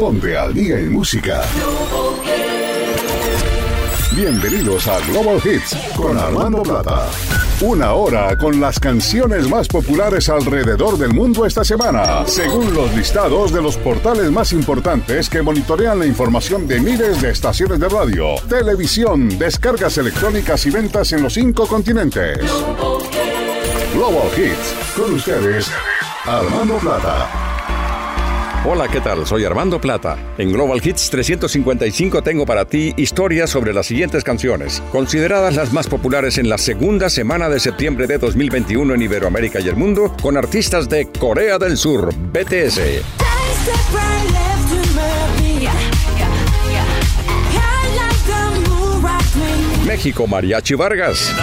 Ponte al día en música. Bienvenidos a Global Hits con Armando Plata. Una hora con las canciones más populares alrededor del mundo esta semana, según los listados de los portales más importantes que monitorean la información de miles de estaciones de radio, televisión, descargas electrónicas y ventas en los cinco continentes. Global Hits, con ustedes, Armando Plata. Hola, ¿qué tal? Soy Armando Plata. En Global Hits 355 tengo para ti historias sobre las siguientes canciones, consideradas las más populares en la segunda semana de septiembre de 2021 en Iberoamérica y el mundo, con artistas de Corea del Sur, BTS. México, Mariachi Vargas.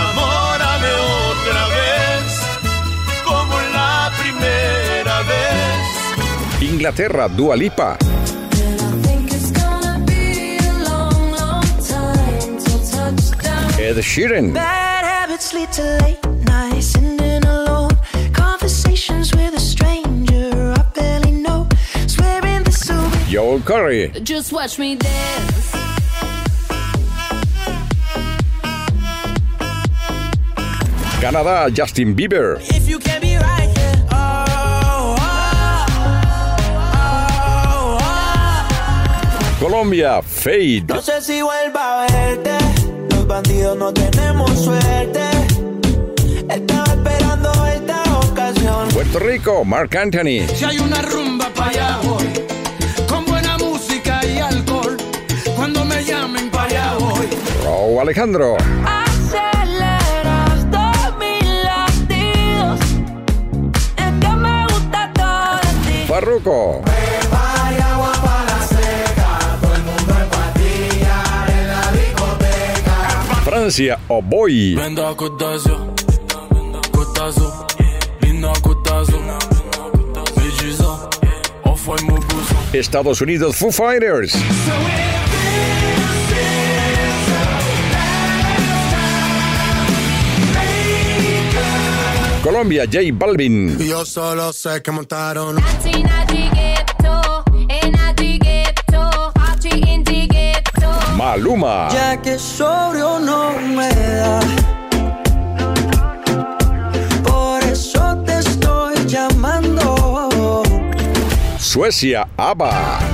Inglaterra, Dua Lipa. Ed Sheeran. Joel Curry. Just watch me dance. Canadá, Justin Bieber. If you can be Colombia, Fade. No sé si vuelva a verte. Los bandidos no tenemos suerte. Estaba esperando esta ocasión. Puerto Rico, Mark Anthony. Si hay una rumba para allá voy. Con buena música y alcohol. Cuando me llamen para allá voy. Raúl Alejandro. Aceleras Francia, oh boy. Estados Unidos, Foo Fighters. Colombia, J Balvin. Yo solo sé que montaron. Maluma. Ya que sobrio no me da. Por eso te estoy llamando. Suecia, ABBA.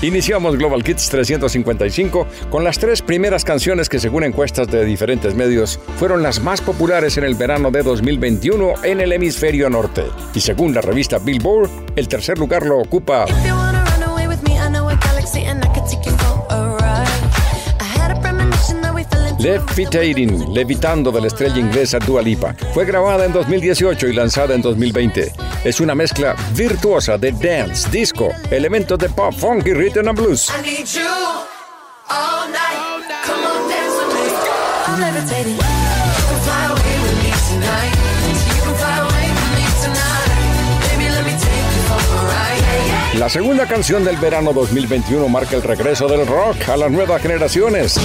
Iniciamos Global Kids 355 con las tres primeras canciones que según encuestas de diferentes medios fueron las más populares en el verano de 2021 en el hemisferio norte. Y según la revista Billboard, el tercer lugar lo ocupa Levitating, Levitando de la estrella inglesa Dua Lipa. Fue grabada en 2018 y lanzada en 2020. Es una mezcla virtuosa de dance, disco, elementos de pop, funk y rhythm and blues. La segunda canción del verano 2021 marca el regreso del rock a las nuevas generaciones.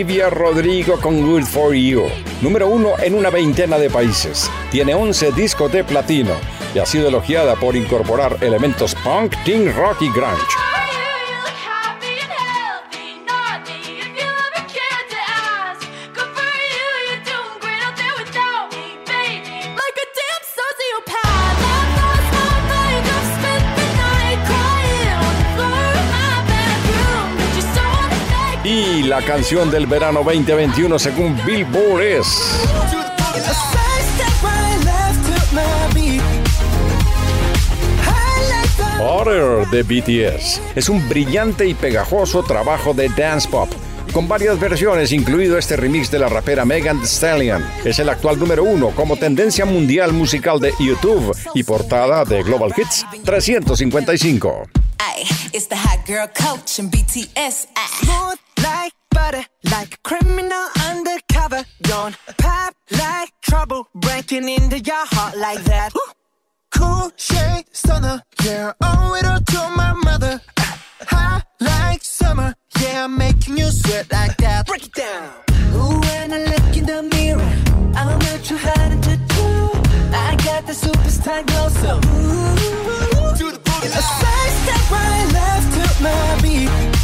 Olivia Rodrigo con Good For You. Número uno en una veintena de países. Tiene 11 discos de platino y ha sido elogiada por incorporar elementos punk, teen rock y grunge. La canción del verano 2021 según Billboard es... Order de BTS. Es un brillante y pegajoso trabajo de dance pop con varias versiones, incluido este remix de la rapera Megan Thee Stallion. Es el actual número uno como tendencia mundial musical de YouTube y portada de Global Hits 355. It's the hot girl coach in BTS. Smooth like butter, like a criminal undercover. Don't pop like trouble, breaking into your heart like that. Cool shade stunner. Yeah, owe it all to my mother. Hot like summer. Yeah, I'm making you sweat like that. Break it down. Ooh, when I look in the mirror, I'm not too hard to do. I got the superstar glow, so ooh, do the booty. A side step right left to my beat.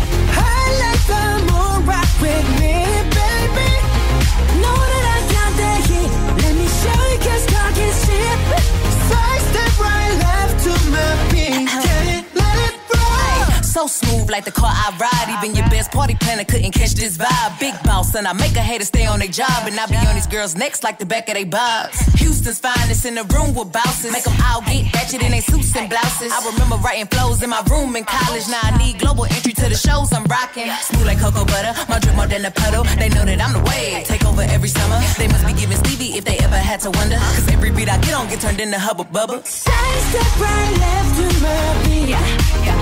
I like the moon rock with me, baby. Know So smooth like the car I ride. Even your best party planner couldn't catch this vibe. Big boss, and I make a hater stay on their job. And I be on these girls' necks like the back of their bobs. Houston's finest in the room with bouncers. Make them all get ratchet in their suits and blouses. I remember writing flows in my room in college. Now I need global entry to the shows I'm rocking. Smooth like cocoa butter. My drip more than a puddle. They know that I'm the wave. Take over every summer. They must be giving Stevie if they ever had to wonder. Cause every beat I get on get turned into hubba bubba. Side step right left to my beat. Yeah, yeah.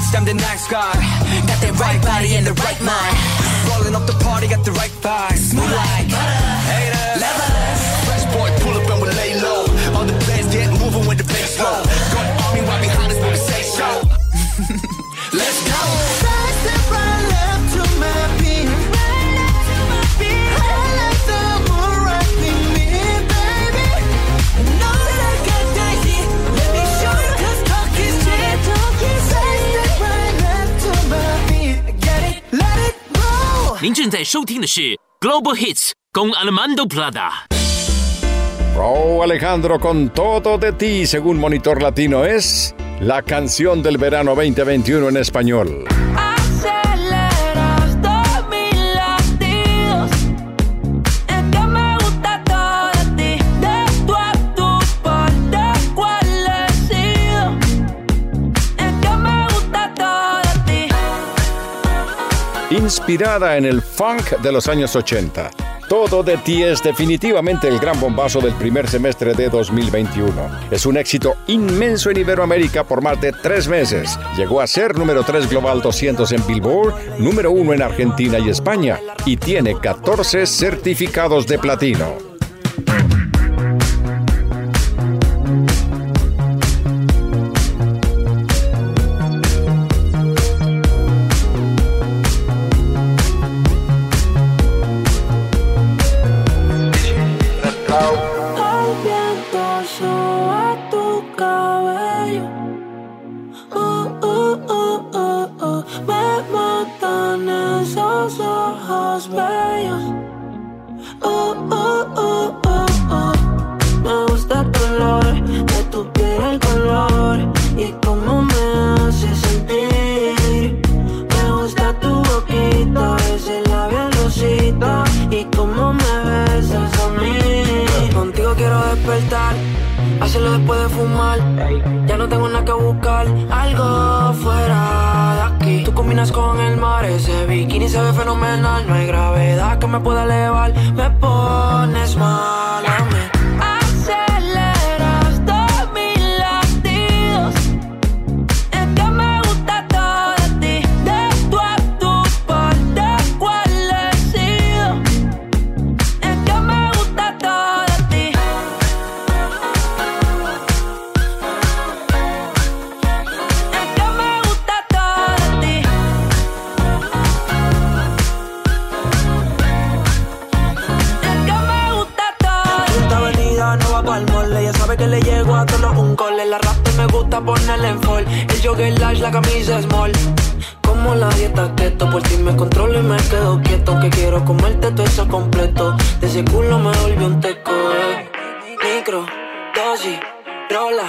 Eyes on my wrist, I'm the nice guy. Got that right body and the right mind. Rolling up the party, got the right vibe. Smooth like butter. Haters. Fresh boy, pull up and we lay low. All the players get moving with the bass low. 您正在收听的是 Global Hits con Armando Plata. Raúl Alejandro con todo de ti, según Monitor Latino, es la canción del verano 2021 en español. Inspirada en el funk de los años 80. Todo de ti es definitivamente el gran bombazo del primer semestre de 2021. Es un éxito inmenso en Iberoamérica por más de tres meses. Llegó a ser número 3 Global 200 en Billboard, número 1 en Argentina y España, y tiene 14 certificados de platino. Camisa small. Como la dieta keto, por ti me controlo y me quedo quieto. Que quiero comerte todo eso completo. De ese culo me volvió un teco, eh. Micro, dosis, rola,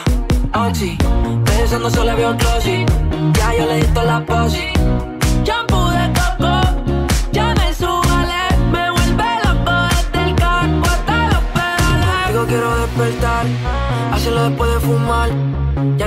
oxi. Pensando solo veo glossy. Ya yo le di toda la posi. Shampoo de coco, ya me subale, me vuelve loco desde el carro hasta los pedales. Digo quiero despertar, hacerlo después de fumar.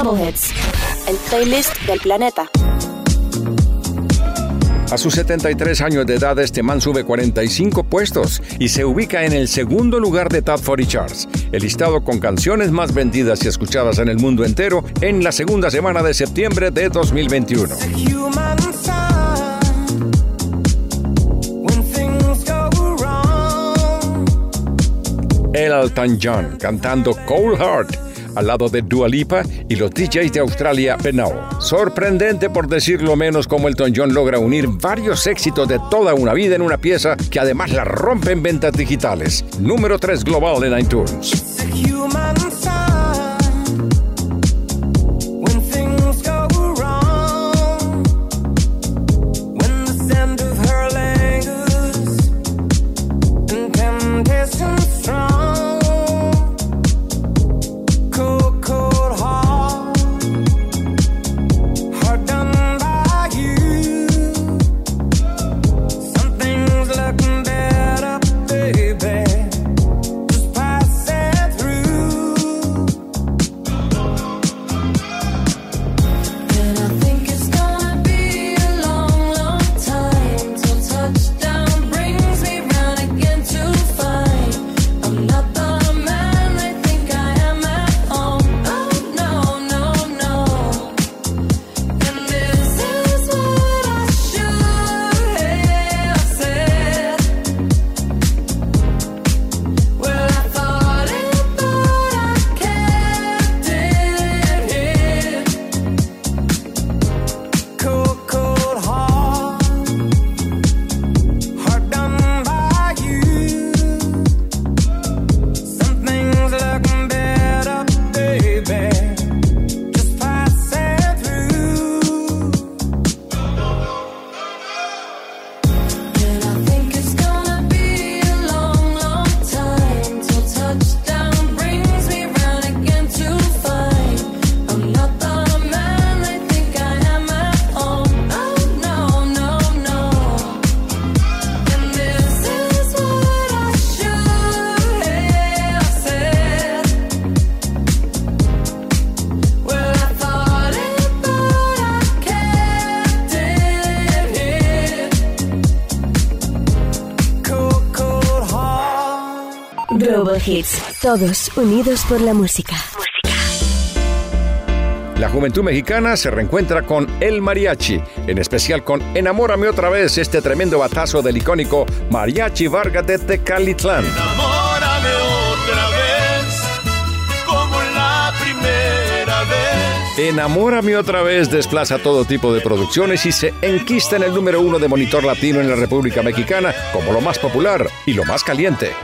El playlist del planeta. A sus 73 años de edad, este man sube 45 puestos y se ubica en el segundo lugar de Top 40 Charts, el listado con canciones más vendidas y escuchadas en el mundo entero en la segunda semana de septiembre de 2021. El Elton John cantando Cold Heart al lado de Dua Lipa y los DJs de Australia Penau. Sorprendente por decirlo menos como Elton John logra unir varios éxitos de toda una vida en una pieza que además la rompe en ventas digitales. Número 3 global en iTunes. Todos unidos por la música. La juventud mexicana se reencuentra con El Mariachi, en especial con Enamórame otra vez, este tremendo batazo del icónico Mariachi Vargas de Tecalitlán. Enamórame otra vez, como la primera vez. Enamórame otra vez desplaza todo tipo de producciones y se enquista en el número uno de monitor latino en la República Mexicana como lo más popular y lo más caliente.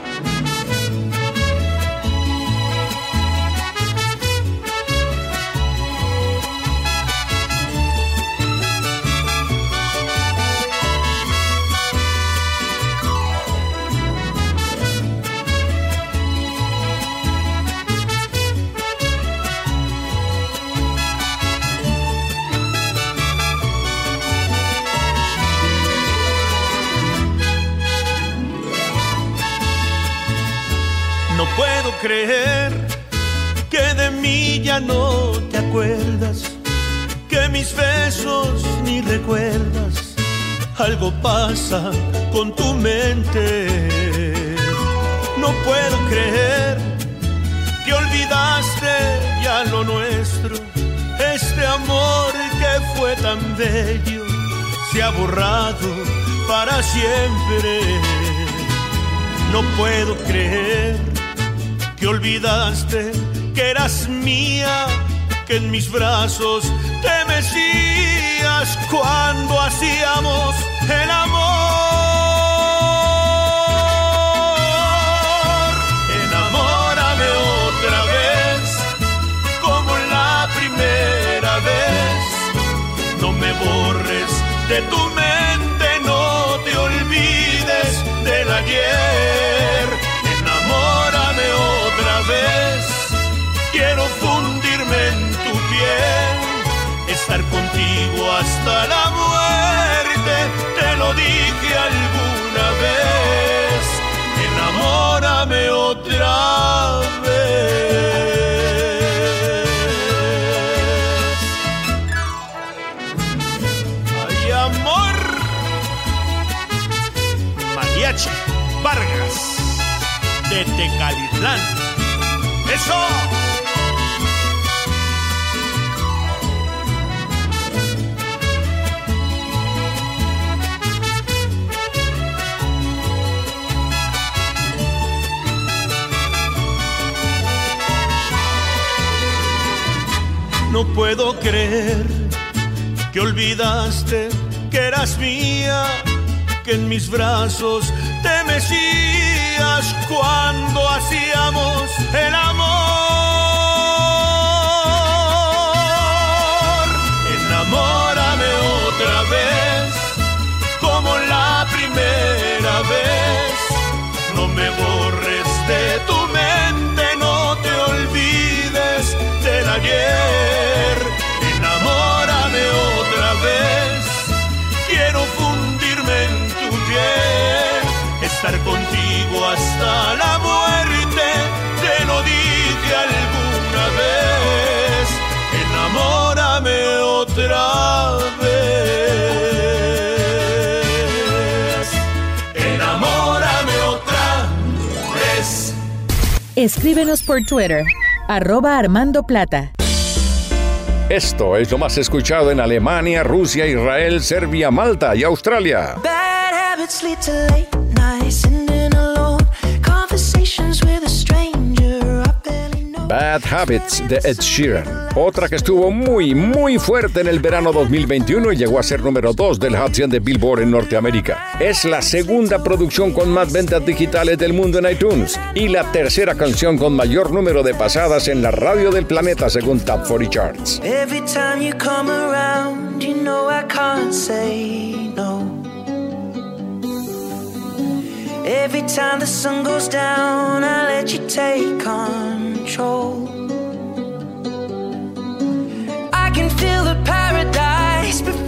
Creer que de mí ya no te acuerdas, que mis besos ni recuerdas, algo pasa con tu mente. No puedo creer que olvidaste ya lo nuestro, este amor que fue tan bello se ha borrado para siempre. No puedo creer que olvidaste que eras mía, que en mis brazos te mecías cuando hacíamos el amor. Enamórame otra vez, como la primera vez. No me borres de tu mente, no te olvides del ayer. Estar contigo hasta la muerte. Te lo dije alguna vez, enamórame otra vez. Ay, amor. Mariachi Vargas de Tecalitlán. ¡Eso! No puedo creer que olvidaste que eras mía, que en mis brazos te mecías cuando hacíamos el amor. Enamórame otra vez, como la primera vez. No me borres de tu estar contigo hasta la muerte. Te lo dije alguna vez, enamórame otra vez. Enamórame otra vez. Escríbenos por Twitter, arroba Armando Plata. Esto es lo más escuchado en Alemania, Rusia, Israel, Serbia, Malta y Australia. Bad habits lead to late Bad Habits de Ed Sheeran. Otra que estuvo muy, muy fuerte en el verano 2021 y llegó a ser número 2 del Hot 100 de Billboard en Norteamérica. Es la segunda producción con más ventas digitales del mundo en iTunes y la tercera canción con mayor número de pasadas en la radio del planeta según Top 40 Charts. Every time you come around, you know I can't say no. Every time the sun goes down, I let you take control. I can feel the paradise before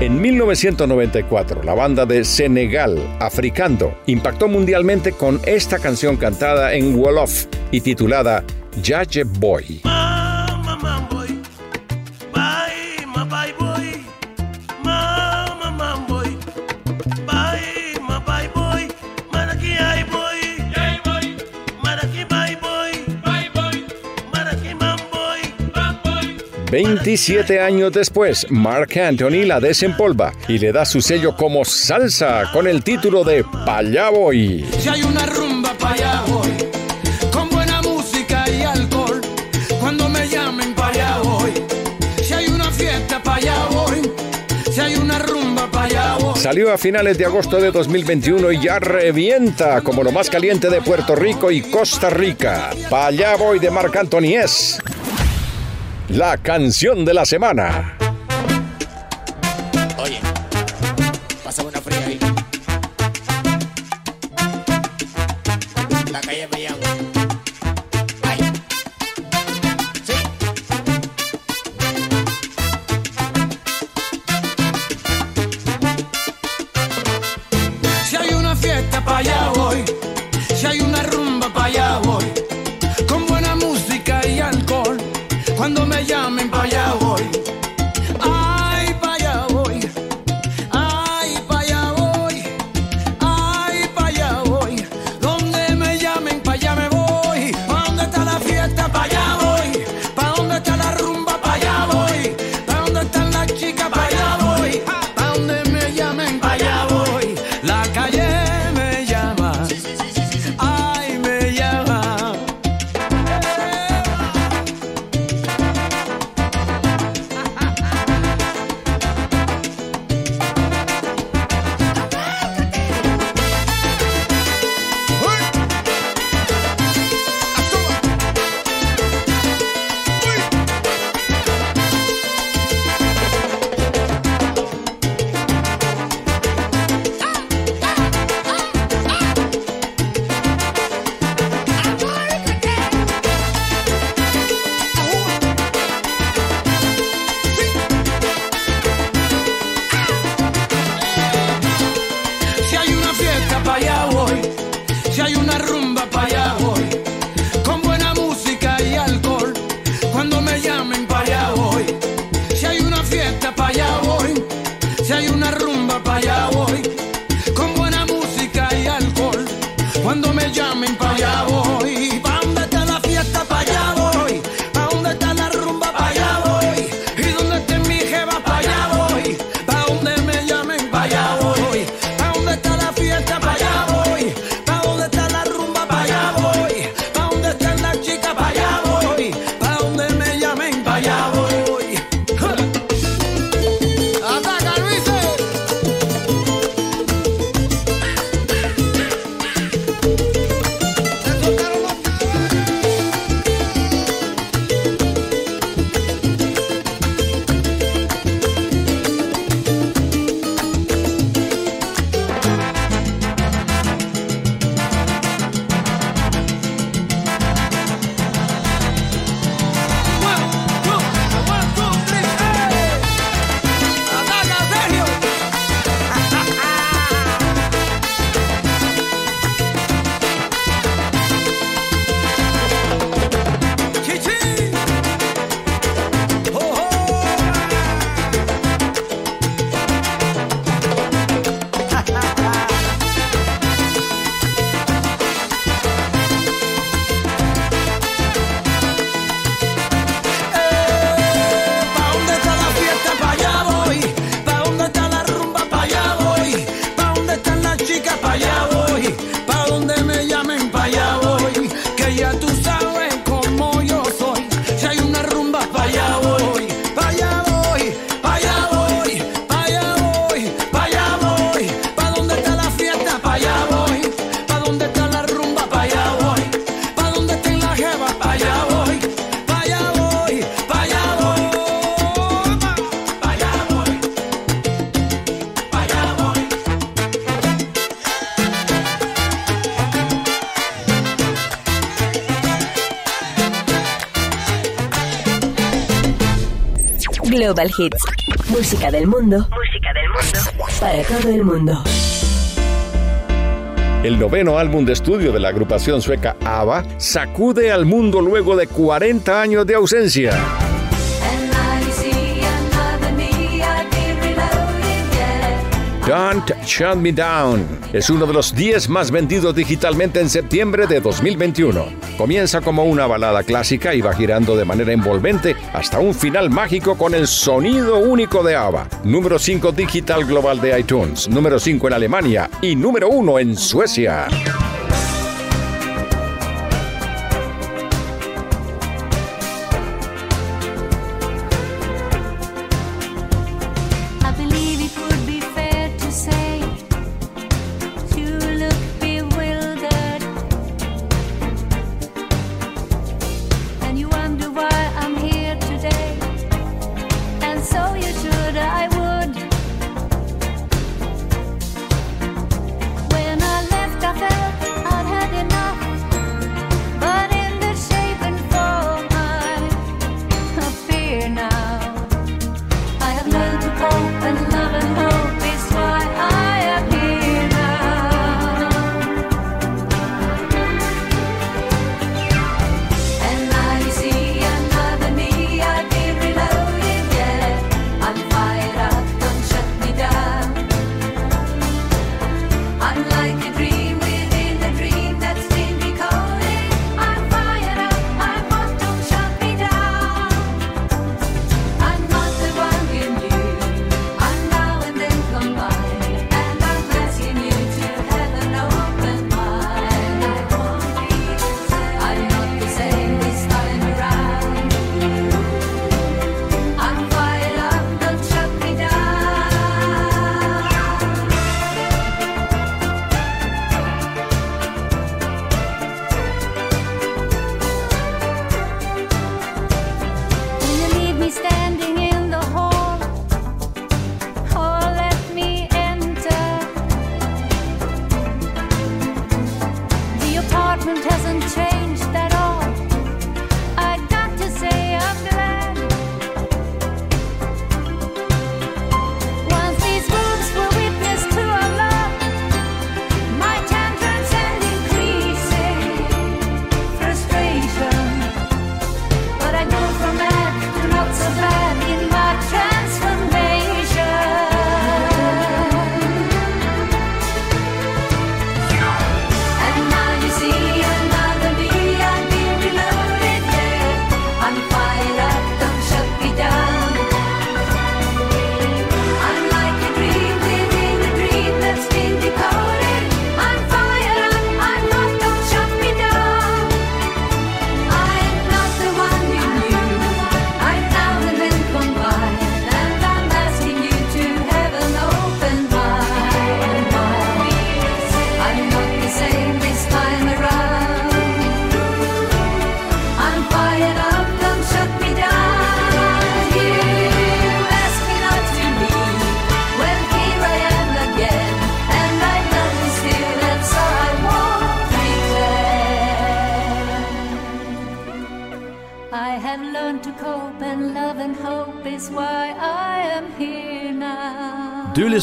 En 1994, la banda de Senegal, Africando, impactó mundialmente con esta canción cantada en Wolof y titulada Jaje Boy. 27 años después, Mark Anthony la desempolva y le da su sello como salsa con el título de Paya Boy. Si hay una rumba voy, con buena música y alcohol. Cuando me llamen voy. Si hay una fiesta voy. Si hay una rumba voy. Salió a finales de agosto de 2021 y ya revienta como lo más caliente de Puerto Rico y Costa Rica. Paya Boy de Marc Anthony es la canción de la semana. Global Hits. Música del mundo. Música del mundo. Para todo el mundo. El noveno álbum de estudio de la agrupación sueca ABBA sacude al mundo luego de 40 años de ausencia. Shut Me Down es uno de los 10 más vendidos digitalmente en septiembre de 2021. Comienza como una balada clásica y va girando de manera envolvente hasta un final mágico con el sonido único de ABBA. Número 5 digital global de iTunes, número 5 en Alemania y número 1 en Suecia.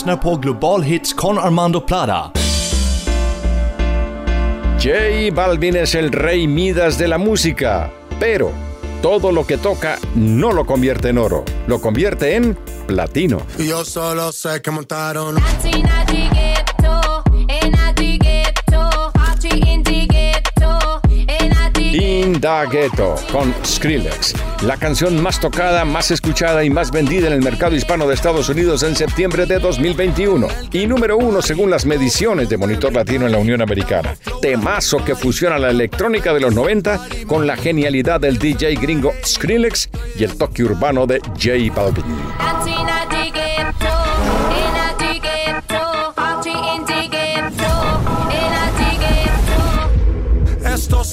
Lyssnar på Global Hits con Armando Plata. J Balvin es el rey Midas de la música, pero todo lo que toca no lo convierte en oro, lo convierte en platino. Yo solo sé que montaron. Da Ghetto con Skrillex, la canción más tocada, más escuchada y más vendida en el mercado hispano de Estados Unidos en septiembre de 2021 y número uno según las mediciones de Monitor Latino en la Unión Americana. Temazo que fusiona la electrónica de los 90 con la genialidad del DJ gringo Skrillex y el toque urbano de J Balvin.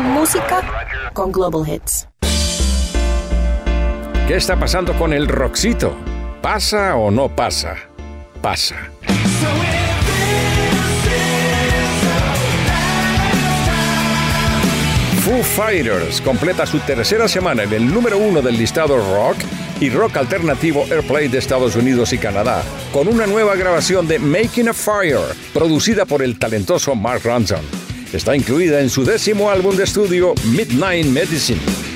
Música con Global Hits. ¿Qué está pasando con el rockcito? ¿Pasa o no pasa? Pasa. Foo Fighters completa su tercera semana en el número uno del listado rock y rock alternativo Airplay de Estados Unidos y Canadá, con una nueva grabación de Making a Fire, producida por el talentoso Mark Ronson. Está incluida en su décimo álbum de estudio Midnight Medicine.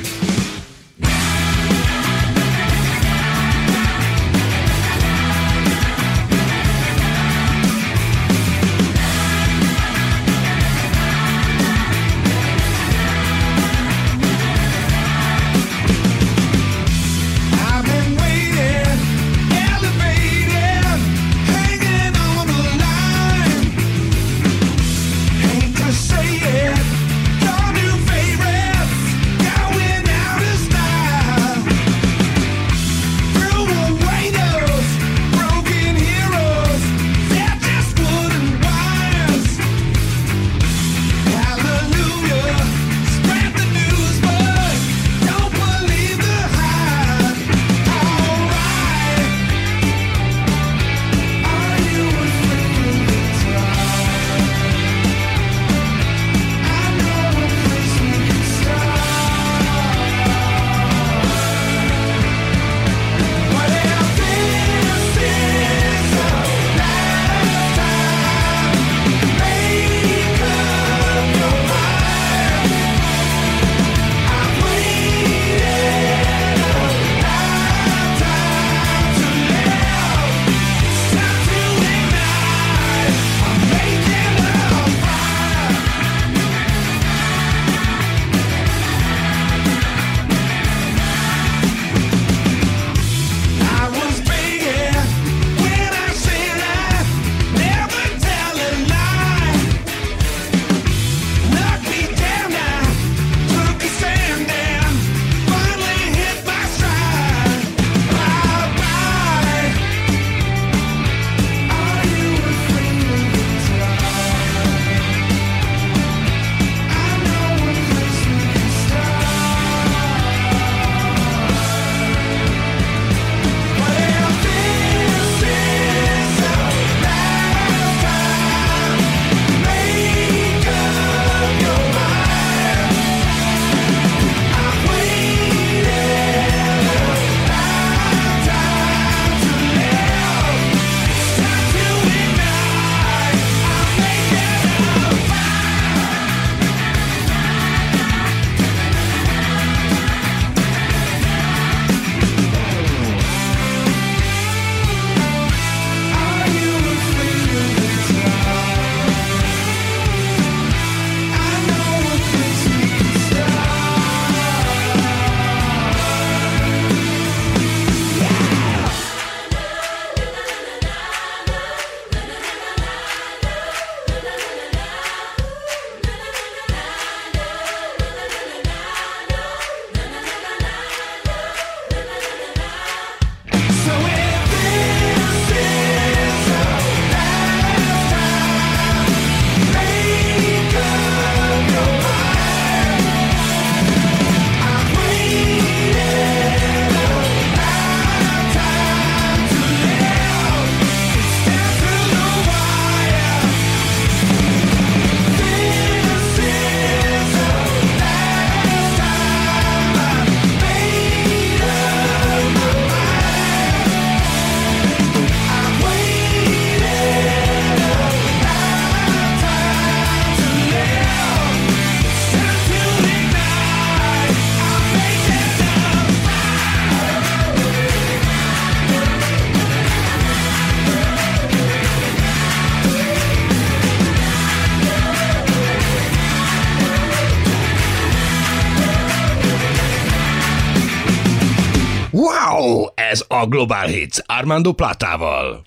A Global Hits Armando Platával.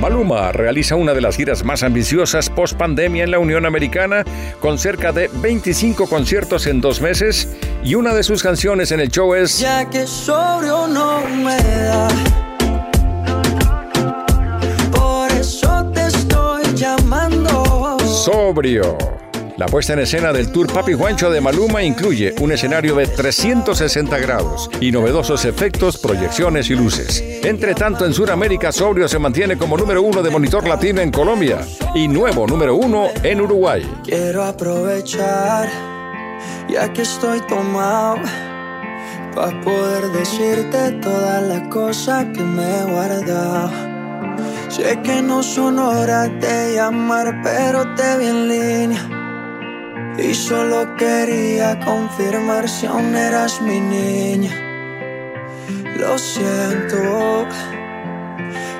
Maluma realiza una de las giras más ambiciosas post pandemia en la Unión Americana, con cerca de 25 conciertos en dos meses, y una de sus canciones en el show es Ya que sobrio no me da. Por eso te estoy llamando. Sobrio. La puesta en escena del tour Papi Juancho de Maluma incluye un escenario de 360 grados y novedosos efectos, proyecciones y luces. Entre tanto, en Sudamérica, Sobrio se mantiene como número uno de Monitor Latino en Colombia y nuevo número uno en Uruguay. Quiero aprovechar, ya que estoy tomado, para poder decirte todas las cosas que me he guardado. Sé que no son horas de llamar, pero te vi en línea. Y solo quería confirmar si aún eras mi niña. Lo siento.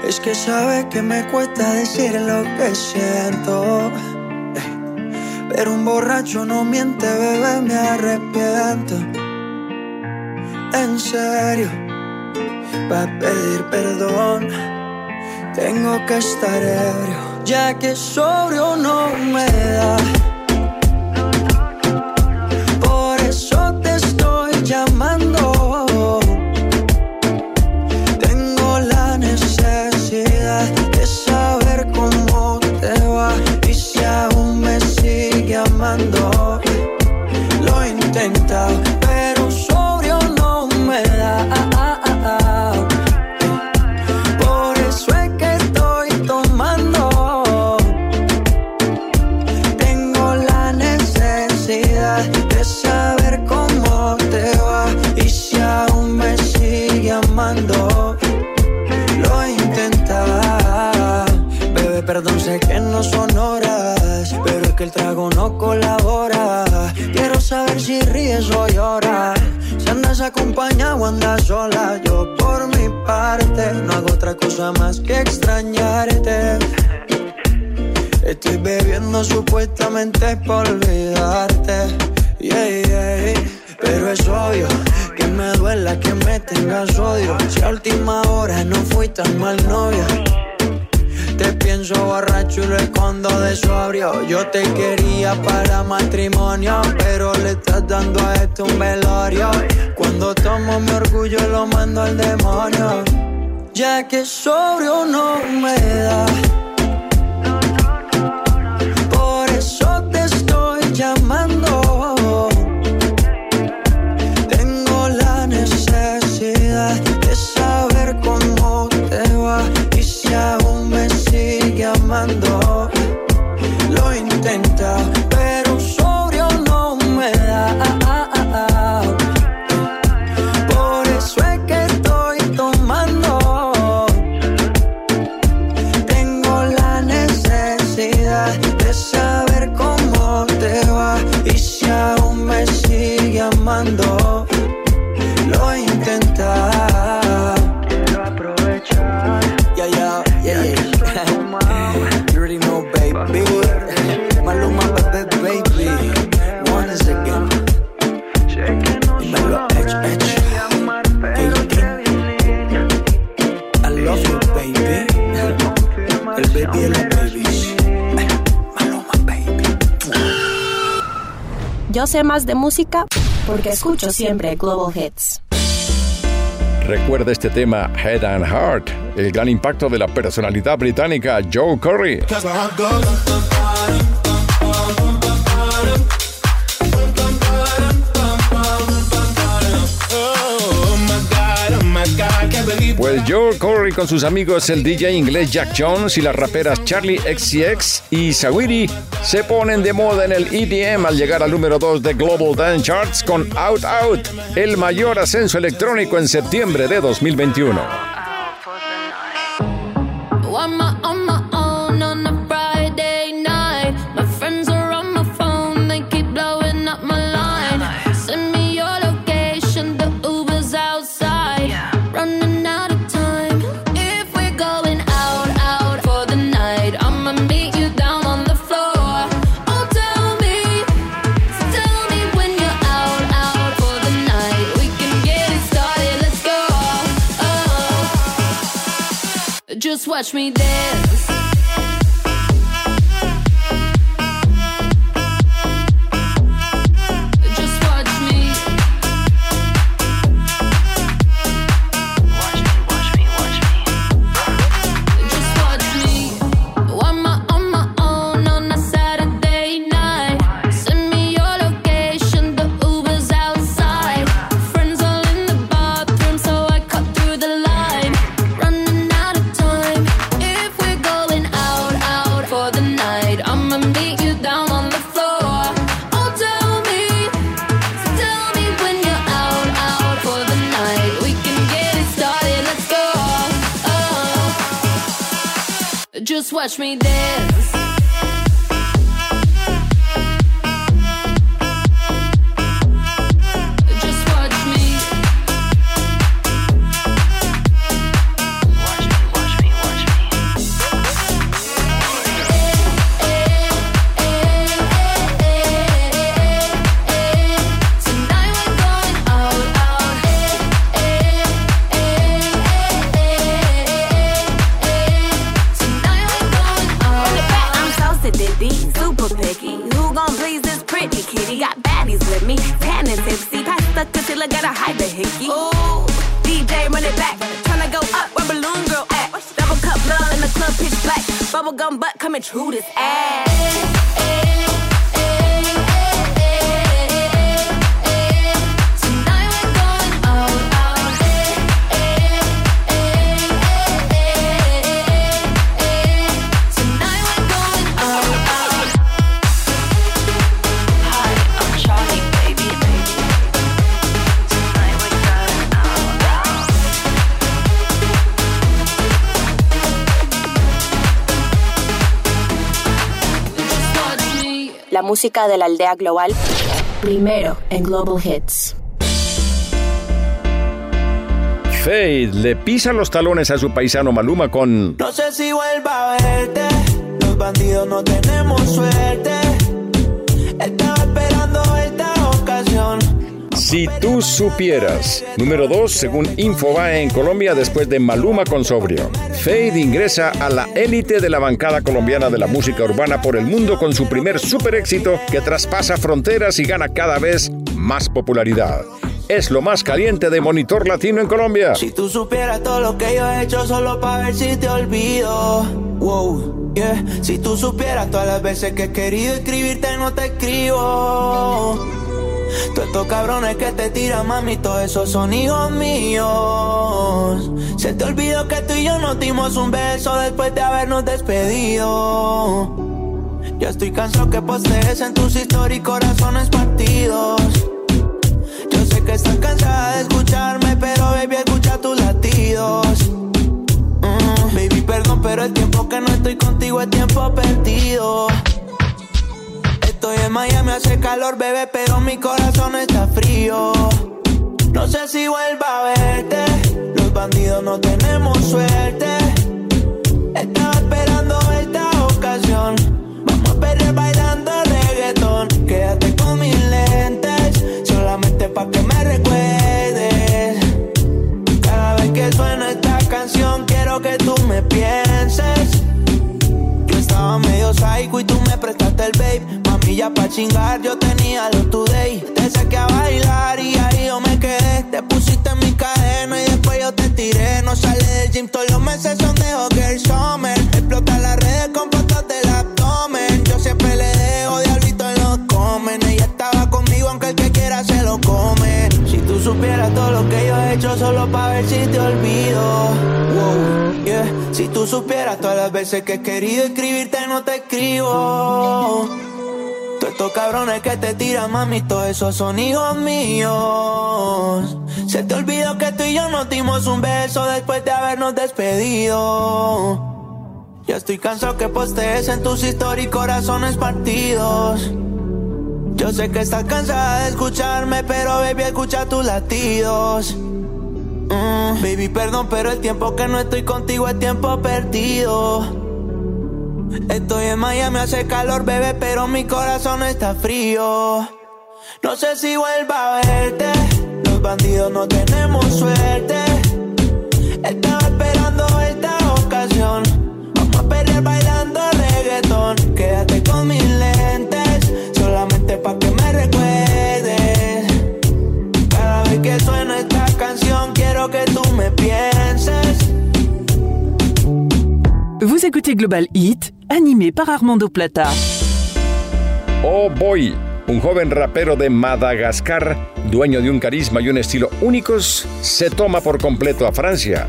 Es que sabe que me cuesta decir lo que siento. Pero un borracho no miente, bebé, me arrepiento. En serio, para pedir perdón, tengo que estar ebrio, ya que sobrio no me da. Sé que no son horas, pero es que el trago no colabora. Quiero saber si ríes o lloras, si andas acompañado o andas sola. Yo por mi parte no hago otra cosa más que extrañarte. Estoy bebiendo supuestamente por olvidarte. Yeah, yeah. Pero es obvio que me duela que me tengas odio. Si a última hora no fui tan mal novia. Te pienso borracho y lo escondo de sobrio. Yo te quería para matrimonio, pero le estás dando a esto un velorio. Cuando tomo mi orgullo lo mando al demonio. Ya que sobrio no me da. Yo sé más de música porque escucho siempre Global Hits. Recuerda este tema Head and Heart, el gran impacto de la personalidad británica Joe Curry. Joe Curry con sus amigos el DJ inglés Jack Jones y las raperas Charlie XCX y Sawiri se ponen de moda en el EDM al llegar al número 2 de Global Dance Charts con Out Out, el mayor ascenso electrónico en septiembre de 2021. Watch me dance. Pretty? Got baddies with me, tan and tipsy. Pass the concealer, gotta hide the hickey. Ooh, DJ run it back. Tryna go up where balloon girl at. Double cup love in the club, pitch black. Bubble gum butt coming true this ass. La música de la aldea global. Primero en Global Hits. Fade le pisa los talones a su paisano Maluma con No sé si vuelva a verte. Los bandidos no tenemos suerte. Si tú supieras. Número 2, según Infobae en Colombia, después de Maluma con Sobrio. Fade ingresa a la élite de la bancada colombiana de la música urbana por el mundo con su primer super éxito que traspasa fronteras y gana cada vez más popularidad. Es lo más caliente de Monitor Latino en Colombia. Si tú supieras todo lo que yo he hecho solo para ver si te olvido. Wow, yeah. Si tú supieras todas las veces que he querido escribirte no te escribo. Todos estos cabrones que te tiran, mami, todos esos son hijos míos. Se te olvidó que tú y yo nos dimos un beso después de habernos despedido. Ya estoy cansado que postees en tus historias y corazones partidos. Calor, bebé, pero mi corazón está frío. No sé si vuelva a verte. Los bandidos no tenemos suerte. Estaba esperando esta ocasión. Vamos a perder bailando reggaetón. Quédate con mis lentes, solamente pa' que me recuerdes. Cada vez que suena esta canción, quiero que tú me pienses. Yo estaba medio psycho y ya pa' chingar, yo tenía lo today. Te saqué a bailar y ahí yo me quedé. Te pusiste en mi cadena y después yo te tiré. No sale del gym, todos los meses son de Hogger Summer. Explota las redes con fotos del abdomen. Yo siempre le dejo diablito en los comen. Ella estaba conmigo, aunque el que quiera se lo come. Si tú supieras todo lo que yo he hecho solo pa' ver si te olvido. Yeah. Si tú supieras todas las veces que he querido escribirte no te escribo. Todos estos cabrones que te tiran, mami, todos esos son hijos míos. Se te olvidó que tú y yo nos dimos un beso después de habernos despedido. Ya estoy cansado que postees en tus historias y corazones partidos. Yo sé que estás cansada de escucharme, pero baby, escucha tus latidos. Mm, baby, perdón, pero el tiempo que no estoy contigo es tiempo perdido. Estoy en Miami, hace calor, bebé, pero mi corazón está frío. No sé si vuelva a verte. Los bandidos no tenemos suerte. Global Hit, animé par Armando Plata. Oh Boy, un joven rapero de Madagascar, dueño de un carisma y un estilo únicos, se toma por completo a Francia.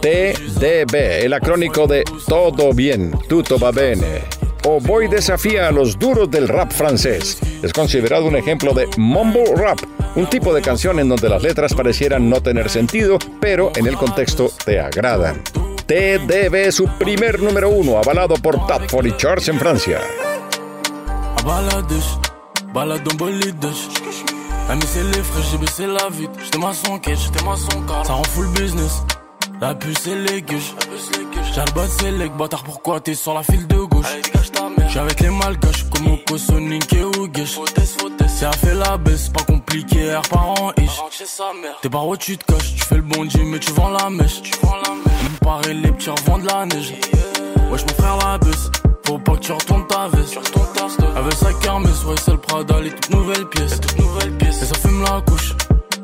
TDB, el acrónico de Todo Bien, Tutto va bene. Oh Boy desafía a los duros del rap francés. Es considerado un ejemplo de mumble rap, un tipo de canción en donde las letras parecieran no tener sentido, pero en el contexto te agradan. TDB su primer número uno, avalado por Top 40 Charts en Francia. J'suis avec les malgaches, comme au Sonic et. Si elle fait la baisse, pas compliqué, air par an ish. T'es par où tu te caches, tu fais le bon Dieu, mais tu vends la mèche. Me paraît les petits revendent la neige. Wesh mon frère la baisse, faut pas que tu retournes ta veste. Avec sa kermesse, ouais c'est le Prada, les toutes nouvelles pièces. Et ça fume la couche,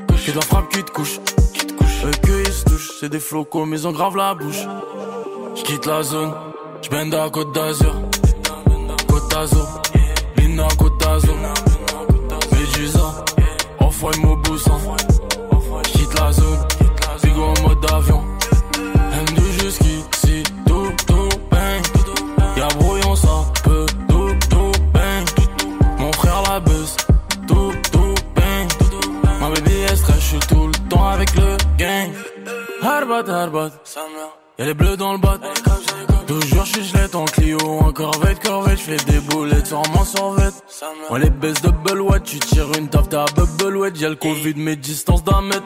que de la frappe qui te couche. Eux que ils se touchent, c'est des flocos, mais ils ont grave la bouche. J'quitte la zone, j'bende à Côte d'Azur. D'Azur, Lina d'Azur. Médusa, off-white Mobusan. J'quitte la zone, Bigo en mode avion. M2 jusqu'ici, tout, tout, bang. Y'a brouillon, ça peut, tout, tout, bang. Mon frère la buzz, tout, tout, bang. Ma baby est stress, j'suis tout le temps avec le gang. Harbat, harbat, y'a les bleus dans le bas. Toujours j'suis gelette en Clio, en corvette, j'fais des boulettes sur mon survette. On les baisse double what, tu tires une taf, t'as bubble wet, y'a le Covid, mais distance d'un mètre.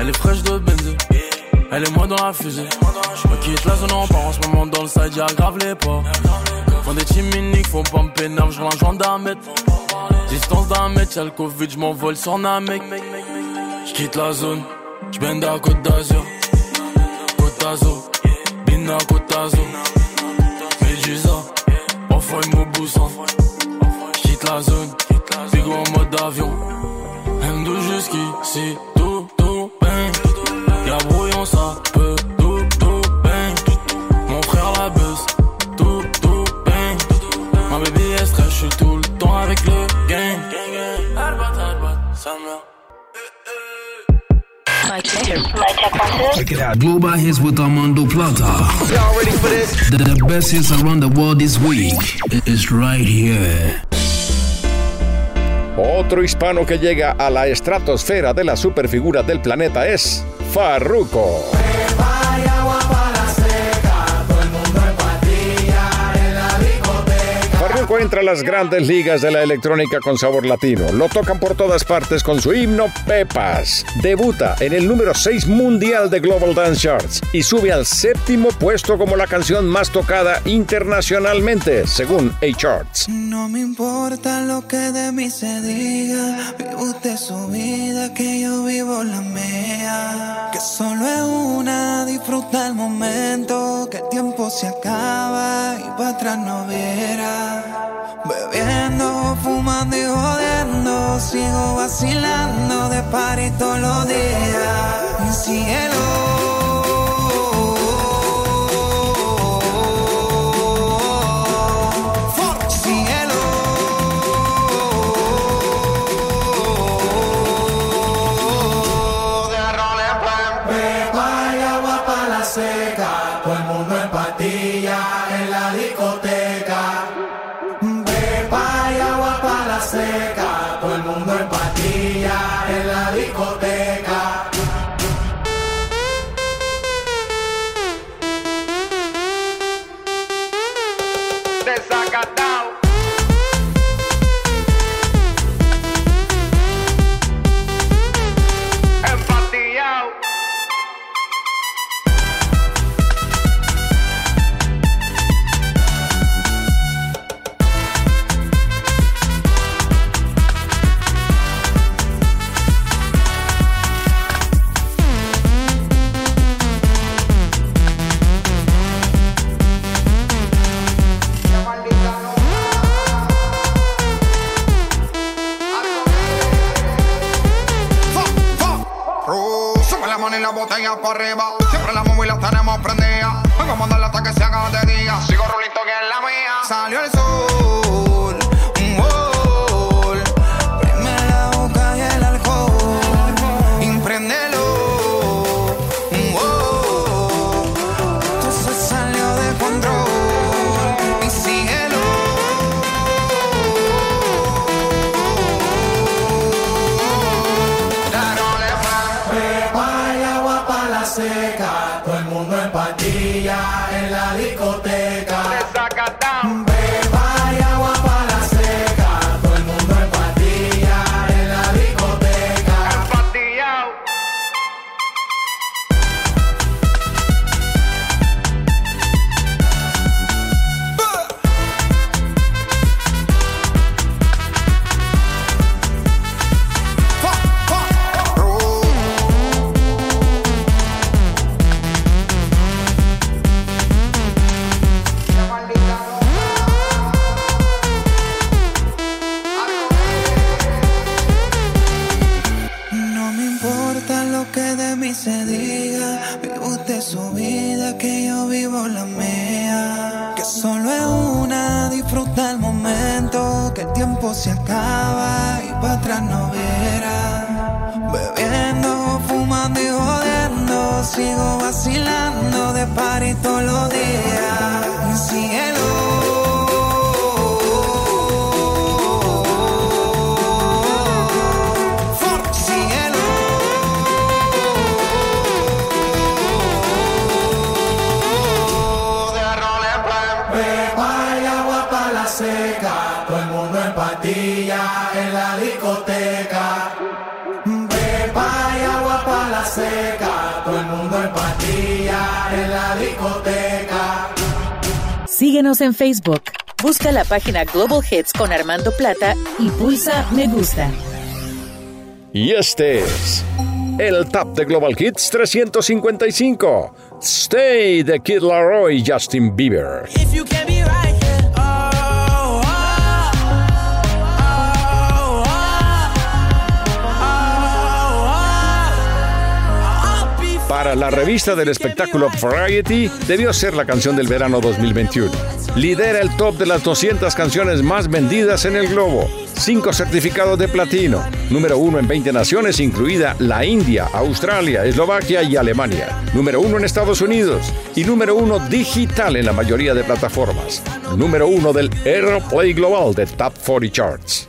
Elle est fraîche de benzine, elle est moi dans la fusée. Je quitte la zone en part en ce moment dans le side, y'a grave les pas. Font des teams miniques, faut pas me un joint d'un mètre. Distance d'un mètre, y'a le Covid, j'm'envole sur Namek. J'quitte la zone, j'bende à Côte d'Azur. Côte d'Azur, Bina Côte d'Azur. Médusa, off-white Mobusan. J'quitte la zone, Bigo en mode avion. M2 jusqu'ici, tout, tout, bang. Y'a brouillon, ça peut, tout, tout, bang. Mon frère la buzz, tout, tout, bang. Ma baby est stress, j'suis tout le temps avec le gang. Arbat, arbat, ça Check it out. Global hits with Armando Plata. Y'all ready for this? The, the best hits around the world this week is right here. Otro hispano que llega a la estratosfera de la superfigura del planeta es Farruko. Farruko entra a las grandes ligas de la electrónica con sabor latino. Lo tocan por todas partes con su himno Pepas. Debuta en el número 6 mundial de Global Dance Charts y sube al séptimo puesto como la canción más tocada internacionalmente, según A-Charts. No me importa lo que de mí se diga, vive usted su vida, que yo vivo la mía. Que solo es una, disfruta el momento, tiempo se acaba y para atrás no viera. Bebiendo, fumando y jodiendo, sigo vacilando de party todos los días. Cielo. Facebook. Busca la página Global Hits con Armando Plata y pulsa Me Gusta. Y este es el Tap de Global Hits 355. Stay de Kid Laroi Justin Bieber. Para la revista del espectáculo Variety, debió ser la canción del verano 2021. Lidera el top de las 200 canciones más vendidas en el globo. Cinco certificados de platino. Número uno en 20 naciones, incluida la India, Australia, Eslovaquia y Alemania. Número uno en Estados Unidos. Y número uno digital en la mayoría de plataformas. Número uno del Aeroplay Global de Top 40 Charts.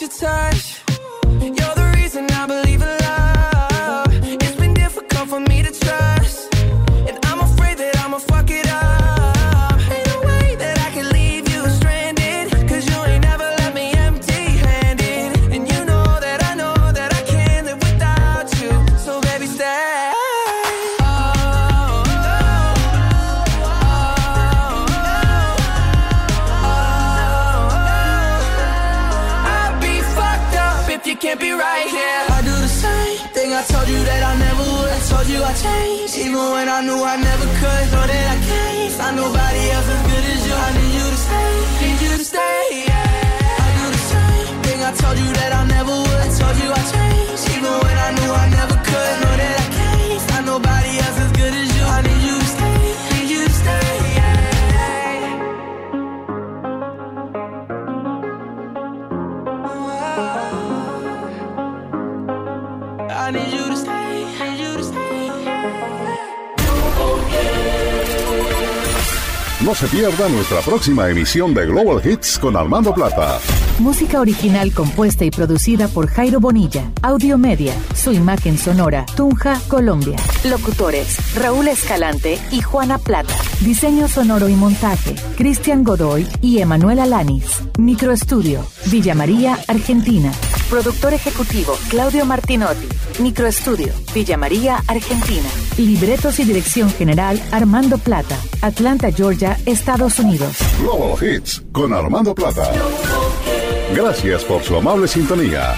your touch. No se pierda nuestra próxima emisión de Global Hits con Armando Plata. Música original compuesta y producida por Jairo Bonilla. Audio Media. Su imagen sonora. Tunja, Colombia. Locutores. Raúl Escalante y Juana Plata. Diseño sonoro y montaje. Cristian Godoy y Emanuela Lanis. Microestudio. Villa María, Argentina. Productor ejecutivo. Claudio Martinotti. Microestudio. Villa María, Argentina. Libretos y dirección general. Armando Plata. Atlanta, Georgia, Estados Unidos. Global Hits con Armando Plata. Gracias por su amable sintonía.